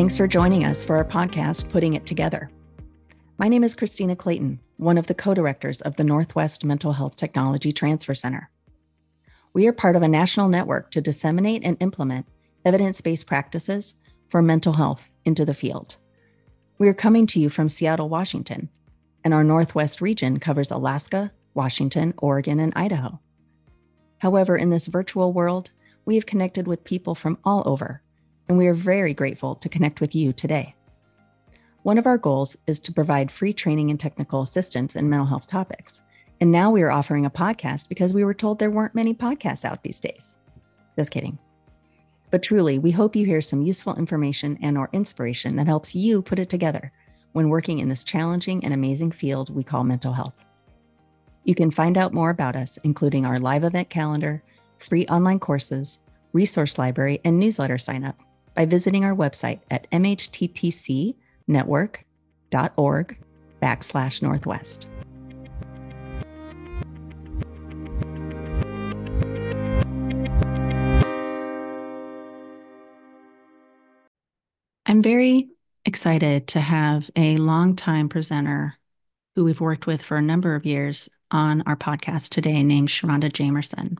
Thanks for joining us for our podcast, Putting It Together. My name is Christina Clayton, one of the co directors of the Northwest Mental Health Technology Transfer Center. We are part of a national network to disseminate and implement evidence based practices for mental health into the field. We are coming to you from Seattle, Washington, and our Northwest region covers Alaska, Washington, Oregon, and Idaho. However, in this virtual world, we have connected with people from all over, and we are very grateful to connect with you today. One of our goals is to provide free training and technical assistance in mental health topics. And now we are offering a podcast because we were told there weren't many podcasts out these days. Just kidding. But truly, we hope you hear some useful information and or inspiration that helps you put it together when working in this challenging and amazing field we call mental health. You can find out more about us, including our live event calendar, free online courses, resource library, and newsletter sign up by visiting our website at mhttcnetwork.org backslash northwest. I'm very excited to have a longtime presenter who we've worked with for a number of years on our podcast today named Sherronda Jamerson.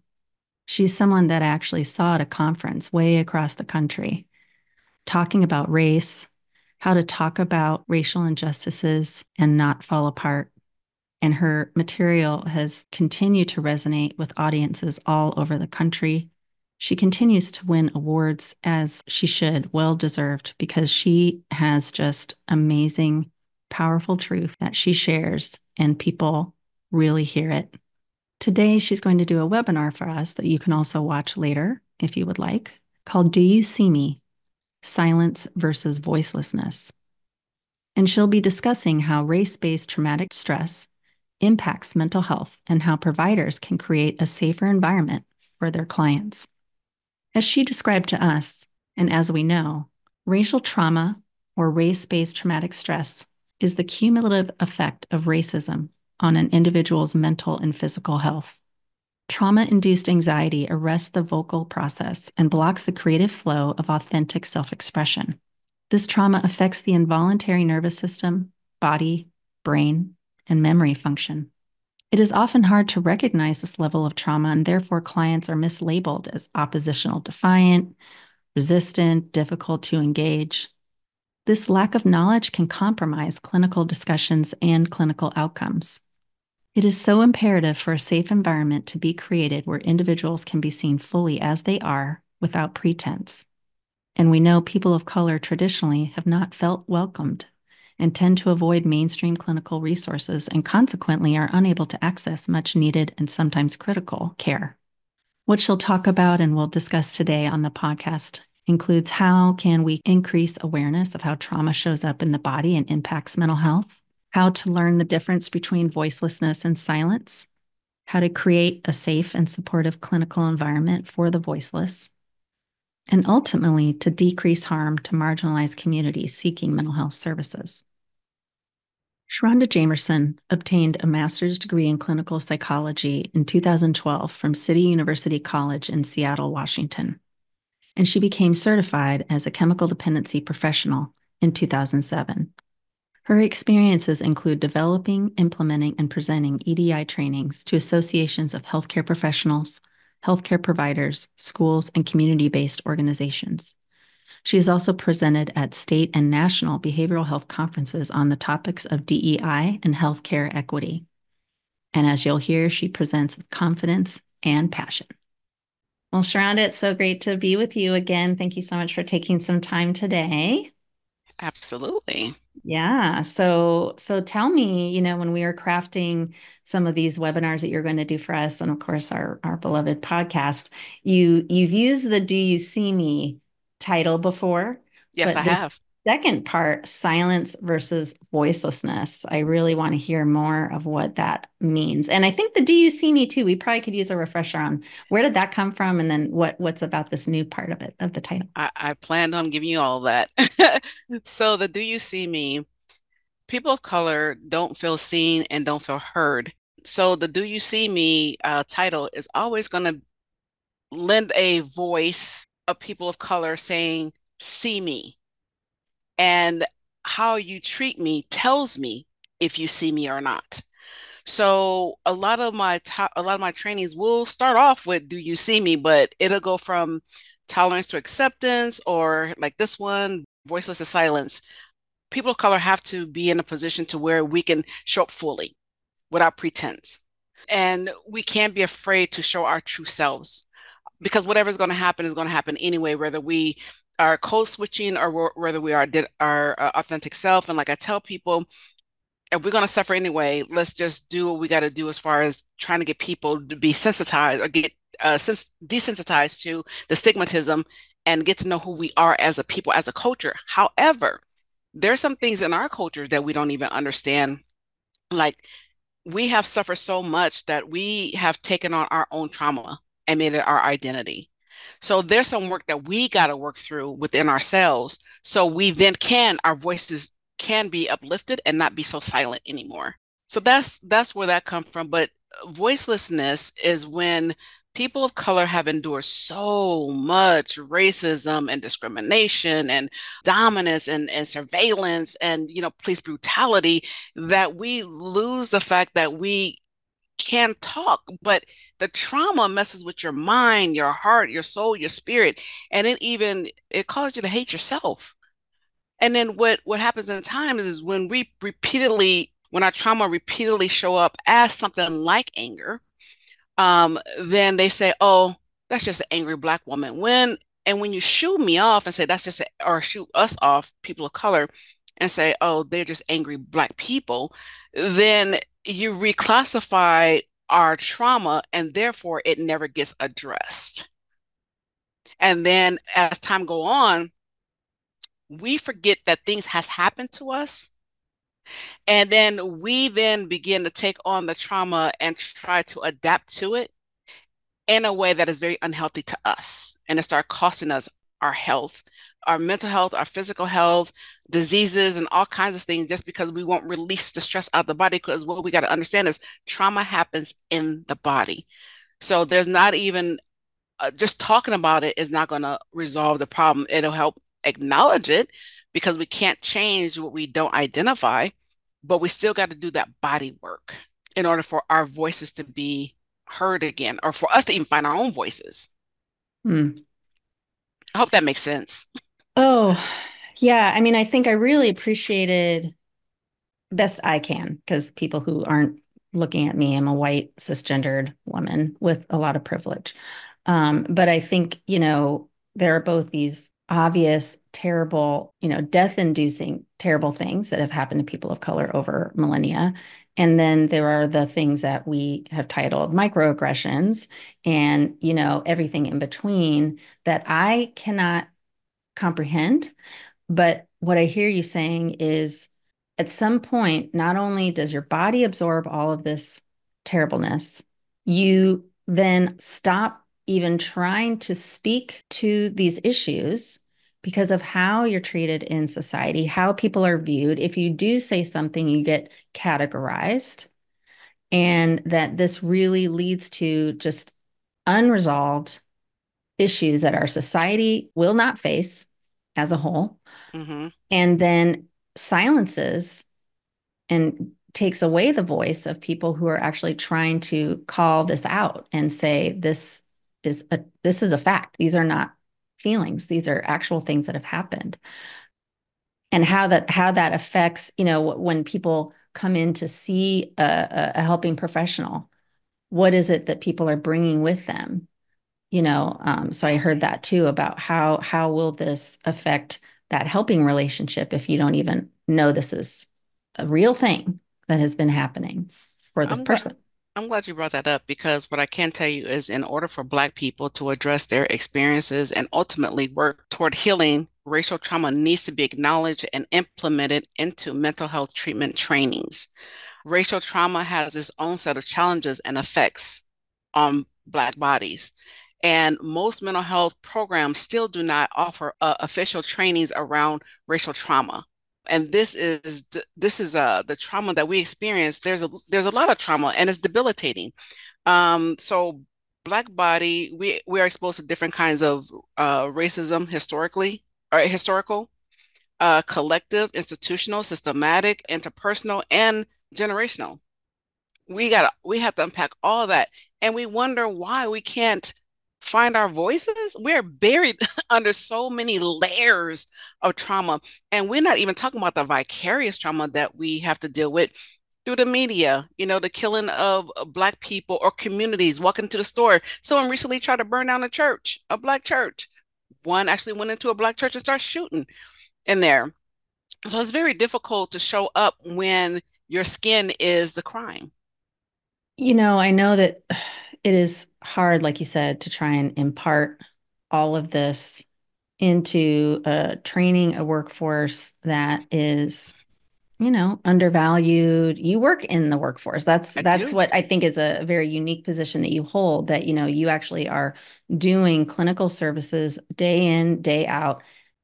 She's someone that I actually saw at a conference way across the country talking about race, how to talk about racial injustices and not fall apart. And her material has continued to resonate with audiences all over the country she continues to win awards as she should, well deserved, because she has just amazing, powerful truth that she shares, and people really hear it. Today, she's going to do a webinar for us that you can also watch later if you would like, called Do You See Me? Silence versus Voicelessness. And she'll be discussing how race based traumatic stress impacts mental health and how providers can create a safer environment for their clients. As she described to us, and as we know, racial trauma or race based traumatic stress is the cumulative effect of racism on an individual's mental and physical health. Trauma induced anxiety arrests the vocal process and blocks the creative flow of authentic self expression. This trauma affects the involuntary nervous system, body, brain, and memory function. It is often hard to recognize this level of trauma, and therefore clients are mislabeled as oppositional defiant, resistant, difficult to engage. This lack of knowledge can compromise clinical discussions and clinical outcomes. It is so imperative for a safe environment to be created where individuals can be seen fully as they are without pretense. And we know people of color traditionally have not felt welcomed and tend to avoid mainstream clinical resources and consequently are unable to access much needed and sometimes critical care. What she'll talk about and we'll discuss today on the podcast includes how can we increase awareness of how trauma shows up in the body and impacts mental health, how to learn the difference between voicelessness and silence, how to create a safe and supportive clinical environment for the voiceless, and ultimately to decrease harm to marginalized communities seeking mental health services. Sherronda Jamerson obtained a master's degree in clinical psychology in 2012 from City University College in Seattle, Washington. And she became certified as a chemical dependency professional in 2007. Her experiences include developing, implementing, and presenting EDI trainings to associations of healthcare professionals, healthcare providers, schools, and community based organizations. She has also presented at state and national behavioral health conferences on the topics of DEI and healthcare equity. And as you'll hear, she presents with confidence and passion. Well, Sherronda, it's so great to be with you again. Thank you so much for taking some time today. Absolutely. Yeah. So so tell me, you know, when we were crafting some of these webinars that you're going to do for us and of course our our beloved podcast, you you've used the do you see me title before. Yes, I have. Second part, silence versus voicelessness. I really want to hear more of what that means. And I think the do you see me too? We probably could use a refresher on where did that come from and then what what's about this new part of it of the title. I, I planned on giving you all that. so the do you see me? People of color don't feel seen and don't feel heard. So the do you see me uh, title is always going to lend a voice of people of color saying, see me. And how you treat me tells me if you see me or not. So a lot of my top, a lot of my trainings will start off with "Do you see me?" but it'll go from tolerance to acceptance, or like this one, voiceless to silence. People of color have to be in a position to where we can show up fully without pretense. And we can't be afraid to show our true selves because whatever's going to happen is going to happen anyway, whether we are code switching or whether we are our uh, authentic self. And like I tell people, if we're going to suffer anyway, let's just do what we got to do as far as trying to get people to be sensitized or get uh, sens- desensitized to the stigmatism and get to know who we are as a people, as a culture. However, there's some things in our culture that we don't even understand. Like we have suffered so much that we have taken on our own trauma and made it our identity. So there's some work that we got to work through within ourselves so we then can our voices can be uplifted and not be so silent anymore. So that's that's where that comes from but voicelessness is when people of color have endured so much racism and discrimination and dominance and, and surveillance and you know police brutality that we lose the fact that we can talk but the trauma messes with your mind your heart your soul your spirit and it even it causes you to hate yourself and then what what happens in time is, is when we repeatedly when our trauma repeatedly show up as something like anger um, then they say, "Oh, that's just an angry black woman." When and when you shoot me off and say that's just a, or shoot us off, people of color, and say, "Oh, they're just angry black people," then you reclassify our trauma, and therefore it never gets addressed. And then as time go on, we forget that things has happened to us and then we then begin to take on the trauma and try to adapt to it in a way that is very unhealthy to us and it start costing us our health our mental health our physical health diseases and all kinds of things just because we won't release the stress out of the body because what we got to understand is trauma happens in the body so there's not even uh, just talking about it is not going to resolve the problem it'll help acknowledge it because we can't change what we don't identify, but we still got to do that body work in order for our voices to be heard again or for us to even find our own voices. Hmm. I hope that makes sense. Oh, yeah. I mean, I think I really appreciated best I can because people who aren't looking at me, I'm a white cisgendered woman with a lot of privilege. Um, but I think, you know, there are both these obvious, terrible, you know, death inducing, terrible things that have happened to people of color over millennia. And then there are the things that we have titled microaggressions and, you know, everything in between that I cannot comprehend. But what I hear you saying is at some point, not only does your body absorb all of this terribleness, you then stop even trying to speak to these issues because of how you're treated in society, how people are viewed. If you do say something, you get categorized, and that this really leads to just unresolved issues that our society will not face as a whole, mm-hmm. and then silences and takes away the voice of people who are actually trying to call this out and say this is a this is a fact. These are not feelings. These are actual things that have happened. And how that how that affects, you know, when people come in to see a, a helping professional, what is it that people are bringing with them? You know, um, so I heard that too about how how will this affect that helping relationship if you don't even know this is a real thing that has been happening for this I'm person. I'm glad you brought that up because what I can tell you is in order for Black people to address their experiences and ultimately work toward healing, racial trauma needs to be acknowledged and implemented into mental health treatment trainings. Racial trauma has its own set of challenges and effects on Black bodies. And most mental health programs still do not offer uh, official trainings around racial trauma. And this is this is uh the trauma that we experience. There's a there's a lot of trauma and it's debilitating. Um so black body we we are exposed to different kinds of uh racism historically or historical uh, collective, institutional, systematic, interpersonal, and generational. We got we have to unpack all that, and we wonder why we can't find our voices. We're buried under so many layers of trauma, and we're not even talking about the vicarious trauma that we have to deal with through the media, you know, the killing of uh, black people or communities walking to the store. Someone recently tried to burn down a church, a black church. One actually went into a black church and started shooting in there. So it's very difficult to show up when your skin is the crime. You know, I know that it is hard, like you said, to try and impart all of this into a training a workforce that is you know undervalued you work in the workforce that's I that's do. what i think is a very unique position that you hold that you know you actually are doing clinical services day in day out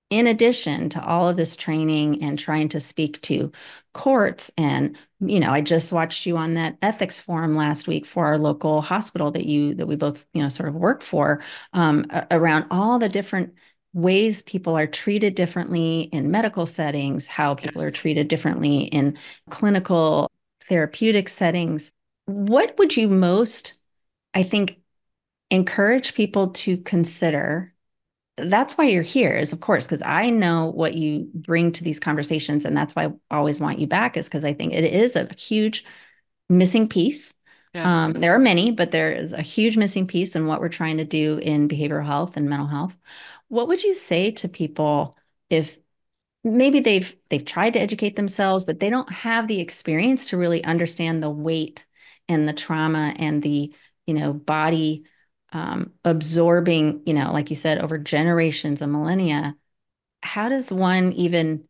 in addition to all of this training and trying to speak to courts and you know i just watched you on that ethics forum last week for our local hospital that you that we both you know sort of work for um, around all the different ways people are treated differently in medical settings, how people yes. are treated differently in clinical therapeutic settings. What would you most, I think, encourage people to consider? That's why you're here, is of course, because I know what you bring to these conversations. And that's why I always want you back, is because I think it is a huge missing piece. Yeah. Um, there are many, but there is a huge missing piece in what we're trying to do in behavioral health and mental health. What would you say to people if maybe they've they've tried to educate themselves, but they don't have the experience to really understand the weight and the trauma and the you know body um, absorbing, you know, like you said, over generations and millennia. How does one even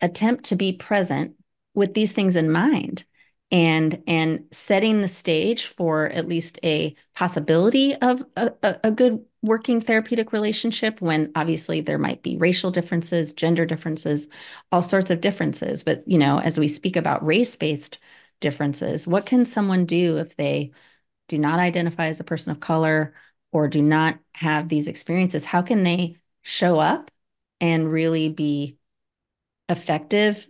attempt to be present with these things in mind? and and setting the stage for at least a possibility of a, a, good working therapeutic relationship when obviously there might be racial differences gender differences all sorts of differences but you know as we speak about race-based differences what can someone do if they do not identify as a person of color or do not have these experiences how can they show up and really be effective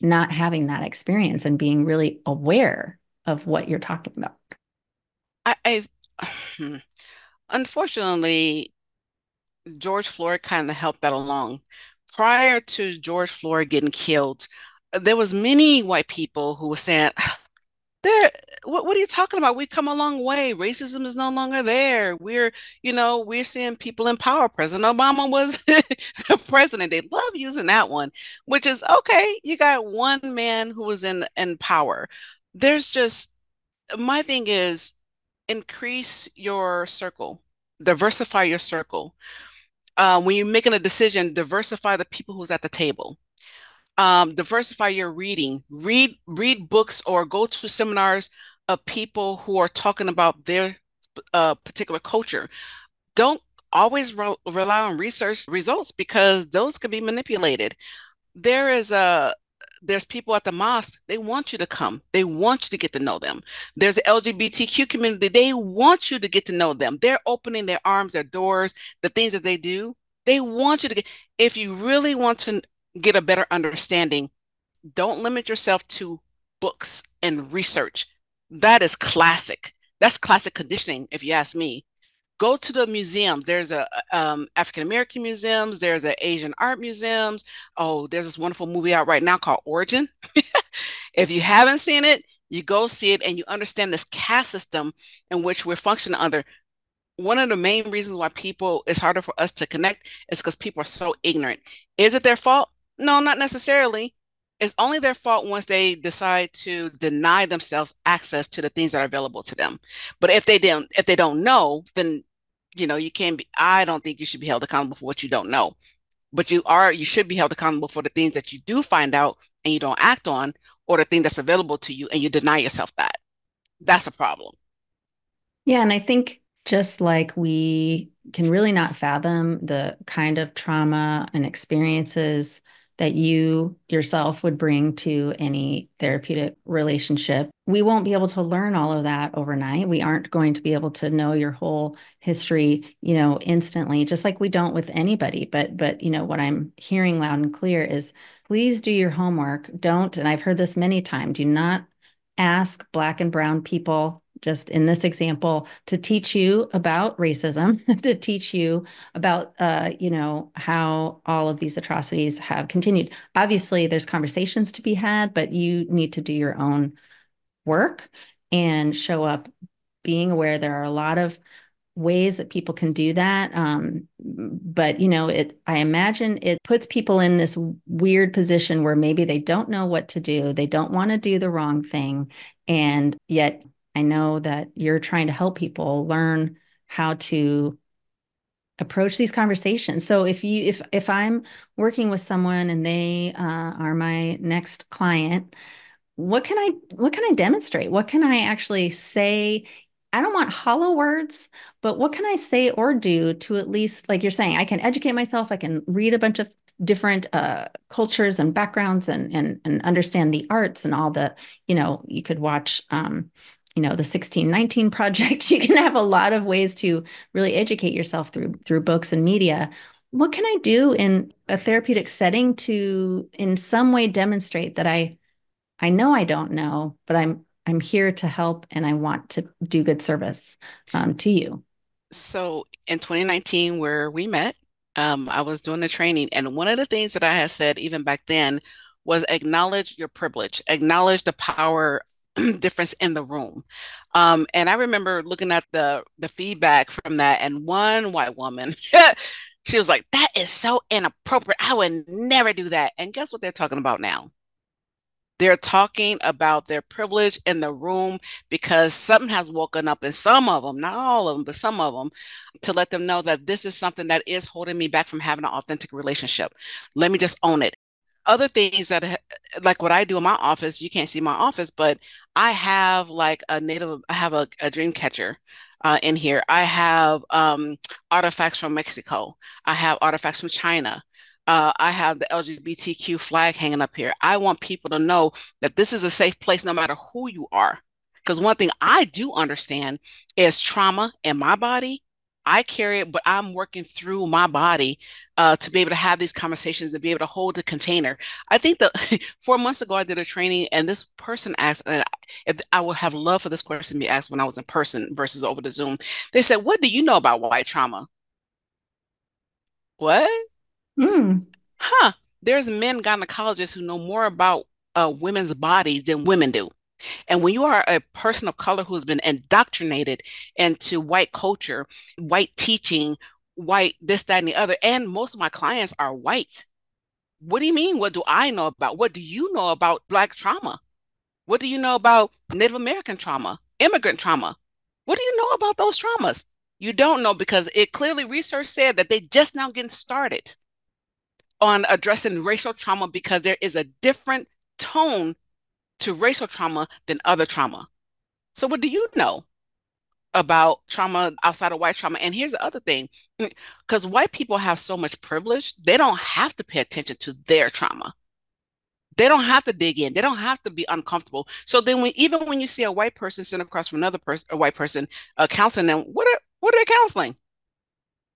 not having that experience and being really aware of what you're talking about. I, I unfortunately, George Floyd kind of helped that along. Prior to George Floyd getting killed, there was many white people who were saying, there what, what are you talking about? We come a long way. Racism is no longer there. We're you know we're seeing people in power. President obama was president. They love using that one which is okay you got one man who was in in power. There's just my thing is increase your circle diversify your circle. Uh, when you're making a decision diversify the people who's at the table um, diversify your reading. Read read books or go to seminars of people who are talking about their uh, particular culture. Don't always re- rely on research results because those can be manipulated. There is a there's people at the mosque they want you to come. They want you to get to know them. There's the lgbtq community they want you to get to know them. They're opening their arms their doors the things that they do they want you to get if you really want to get a better understanding, don't limit yourself to books and research. That is classic. That's classic conditioning, if you ask me. Go to the museums. There's a um, African American museums. There's a Asian art museums. Oh, there's this wonderful movie out right now called Origin. if you haven't seen it, you go see it and you understand this caste system in which we're functioning under one of the main reasons why people it's harder for us to connect is because people are so ignorant. Is it their fault? No, not necessarily. It's only their fault once they decide to deny themselves access to the things that are available to them. But if they don't, if they don't know, then you know you can't be. I don't think you should be held accountable for what you don't know. But you are. You should be held accountable for the things that you do find out and you don't act on, or the thing that's available to you and you deny yourself that. That's a problem. Yeah, and I think just like we can really not fathom the kind of trauma and experiences that you yourself would bring to any therapeutic relationship. We won't be able to learn all of that overnight. We aren't going to be able to know your whole history, you know, instantly, just like we don't with anybody. But but you know, what I'm hearing loud and clear is please do your homework. Don't, and I've heard this many times, do not ask black and brown people just in this example to teach you about racism to teach you about uh, you know how all of these atrocities have continued. Obviously there's conversations to be had but you need to do your own work and show up being aware. There are a lot of ways that people can do that um, but you know it i imagine it puts people in this weird position where maybe they don't know what to do they don't want to do the wrong thing and yet I know that you're trying to help people learn how to approach these conversations. So if you if if I'm working with someone and they uh, are my next client, what can I what can I demonstrate? What can I actually say? I don't want hollow words, but what can I say or do to at least, like you're saying, I can educate myself. I can read a bunch of different uh, cultures and backgrounds and and and understand the arts and all the you know you could watch um, you know the 1619 project you can have a lot of ways to really educate yourself through through books and media. What can i do in a therapeutic setting to in some way demonstrate that i i know i don't know but i'm i'm here to help and i want to do good service um, to you? So in 2019 where we met um, i was doing the training and one of the things that i had said even back then was acknowledge your privilege acknowledge the power difference in the room. Um, and I remember looking at the the feedback from that, and one white woman, she was like, "That is so inappropriate. I would never do that." And guess what they're talking about now? They're talking about their privilege in the room because something has woken up in some of them, not all of them, but some of them, to let them know that this is something that is holding me back from having an authentic relationship. Let me just own it other things that like what I do in my office, you can't see my office, but I have like a native, I have a, a dream catcher uh, in here. I have um, artifacts from Mexico. I have artifacts from China. Uh, I have the LGBTQ flag hanging up here. I want people to know that this is a safe place no matter who you are. Because one thing I do understand is trauma in my body I carry it, but I'm working through my body uh, to be able to have these conversations and be able to hold the container. I think that four months ago I did a training, and this person asked, and if I would have loved for this question to be asked when I was in person versus over the Zoom. They said, "What do you know about white trauma?" What? Mm. Huh? There's men gynecologists who know more about uh, women's bodies than women do. And when you are a person of color who's been indoctrinated into white culture, white teaching, white this, that, and the other, and most of my clients are white. What do you mean? What do I know about? What do you know about Black trauma? What do you know about Native American trauma, immigrant trauma? What do you know about those traumas? You don't know because it clearly research said that they just now getting started on addressing racial trauma because there is a different tone to racial trauma than other trauma. So, what do you know about trauma outside of white trauma? And here's the other thing because white people have so much privilege, they don't have to pay attention to their trauma. They don't have to dig in. They don't have to be uncomfortable. So then, when even when you see a white person sitting across from another person, a white person uh, counseling them, what are what are they counseling?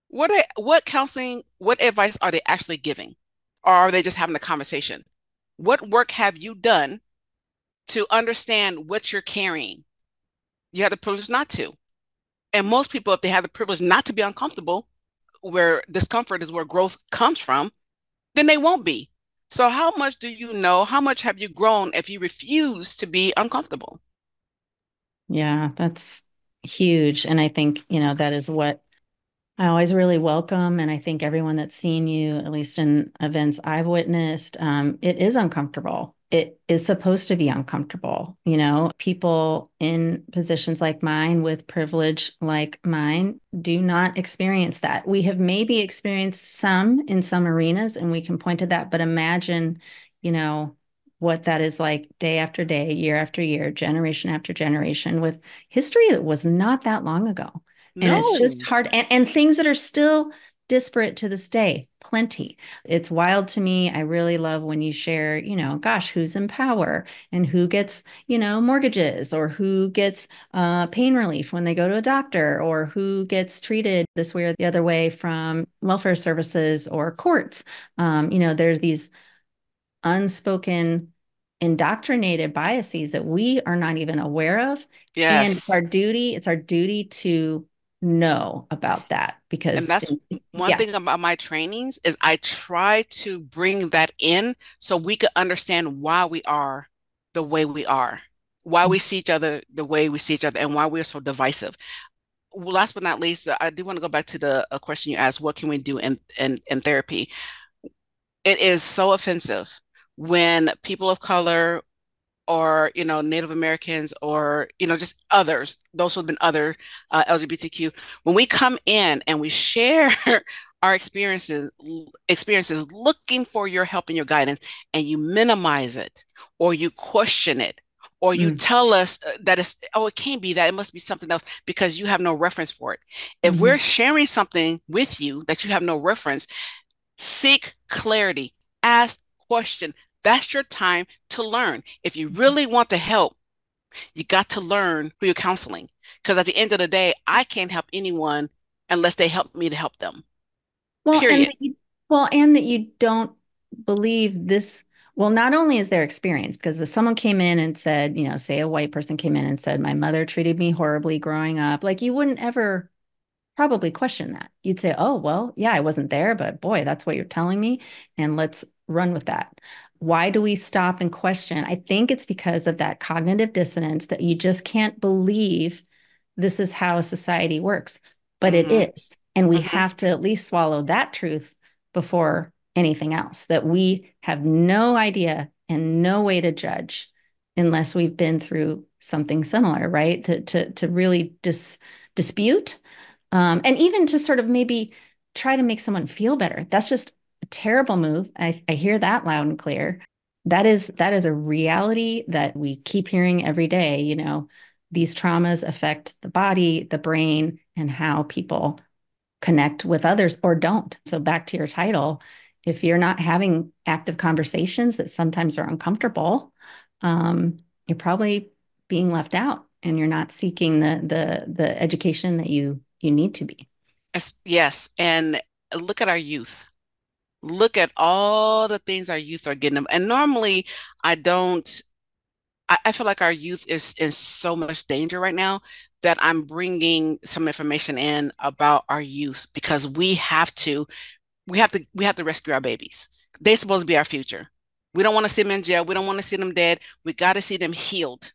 What are, what counseling? What advice are they actually giving, or are they just having a conversation? What work have you done to understand what you're carrying. You have the privilege not to. And most people, if they have the privilege not to be uncomfortable, where discomfort is where growth comes from, then they won't be. So, how much do you know? How much have you grown if you refuse to be uncomfortable? Yeah, that's huge. And I think, you know, that is what I always really welcome. And I think everyone that's seen you, at least in events I've witnessed, um, it is uncomfortable it is supposed to be uncomfortable. You know, people in positions like mine with privilege like mine do not experience that. We have maybe experienced some in some arenas and we can point to that, but imagine, you know, what that is like day after day, year after year, generation after generation with history that was not that long ago. And no. it's just hard and, and things that are still disparate to this day, plenty. It's wild to me. I really love when you share, you know, gosh, who's in power and who gets, you know, mortgages or who gets uh, pain relief when they go to a doctor or who gets treated this way or the other way from welfare services or courts. Um, you know, there's these unspoken indoctrinated biases that we are not even aware of. Yes. And it's our duty, it's our duty to know about that because and that's one yeah. thing about my trainings is I try to bring that in so we could understand why we are the way we are, why we mm-hmm. see each other the way we see each other, and why we're so divisive. Well, last but not least, I do want to go back to the question you asked: What can we do in in, in therapy? It is so offensive when people of color or you know native americans or you know just others those who have been other uh, lgbtq when we come in and we share our experiences experiences looking for your help and your guidance and you minimize it or you question it or you mm. tell us uh, that it's oh it can't be that it must be something else because you have no reference for it if mm-hmm. we're sharing something with you that you have no reference seek clarity ask question that's your time to learn. If you really want to help, you got to learn who you're counseling. Because at the end of the day, I can't help anyone unless they help me to help them. Well, Period. And you, well, and that you don't believe this. Well, not only is their experience, because if someone came in and said, you know, say a white person came in and said, my mother treated me horribly growing up, like you wouldn't ever probably question that. You'd say, oh, well, yeah, I wasn't there, but boy, that's what you're telling me. And let's run with that. Why do we stop and question? I think it's because of that cognitive dissonance that you just can't believe this is how society works, but mm-hmm. it is. And we mm-hmm. have to at least swallow that truth before anything else that we have no idea and no way to judge unless we've been through something similar, right? To, to, to really dis, dispute um, and even to sort of maybe try to make someone feel better. That's just terrible move. I, I hear that loud and clear. That is that is a reality that we keep hearing every day. You know, these traumas affect the body, the brain, and how people connect with others or don't. So back to your title, if you're not having active conversations that sometimes are uncomfortable, um, you're probably being left out and you're not seeking the the the education that you you need to be. Yes. and look at our youth look at all the things our youth are getting them. And normally I don't, I, I feel like our youth is in so much danger right now that I'm bringing some information in about our youth because we have to, we have to, we have to rescue our babies. They're supposed to be our future. We don't want to see them in jail. We don't want to see them dead. We got to see them healed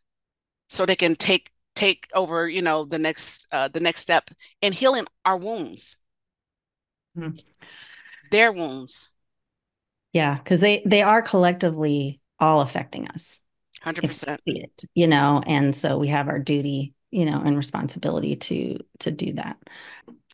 so they can take take over you know the next uh, the next step in healing our wounds mm-hmm their wounds. Yeah, because they they are collectively all affecting us. Hundred percent. You know, and so we have our duty, you know, and responsibility to to do that.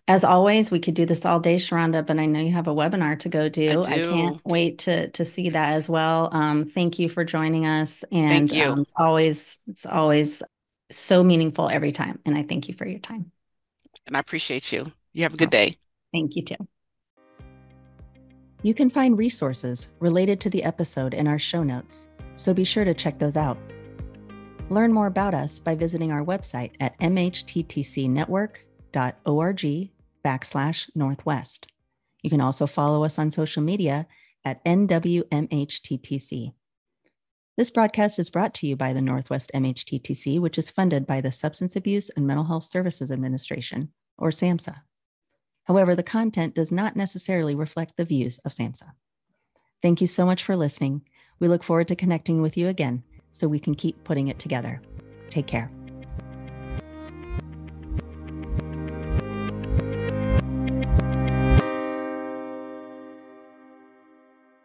As always, we could do this all day, Sherronda, but I know you have a webinar to go do. I, do. I can't wait to to see that as well. Um, thank you for joining us, and thank um, it's always it's always so meaningful every time. And I thank you for your time. And I appreciate you. You have a good day. Thank you too. You can find resources related to the episode in our show notes, so be sure to check those out. Learn more about us by visiting our website at mhttcnetwork.org backslash northwest. You can also follow us on social media at NWMHTTC. This broadcast is brought to you by the Northwest MHTTC, which is funded by the Substance Abuse and Mental Health Services Administration, or SAMHSA. However, the content does not necessarily reflect the views of SAMHSA. Thank you so much for listening. We look forward to connecting with you again so we can keep putting it together. Take care.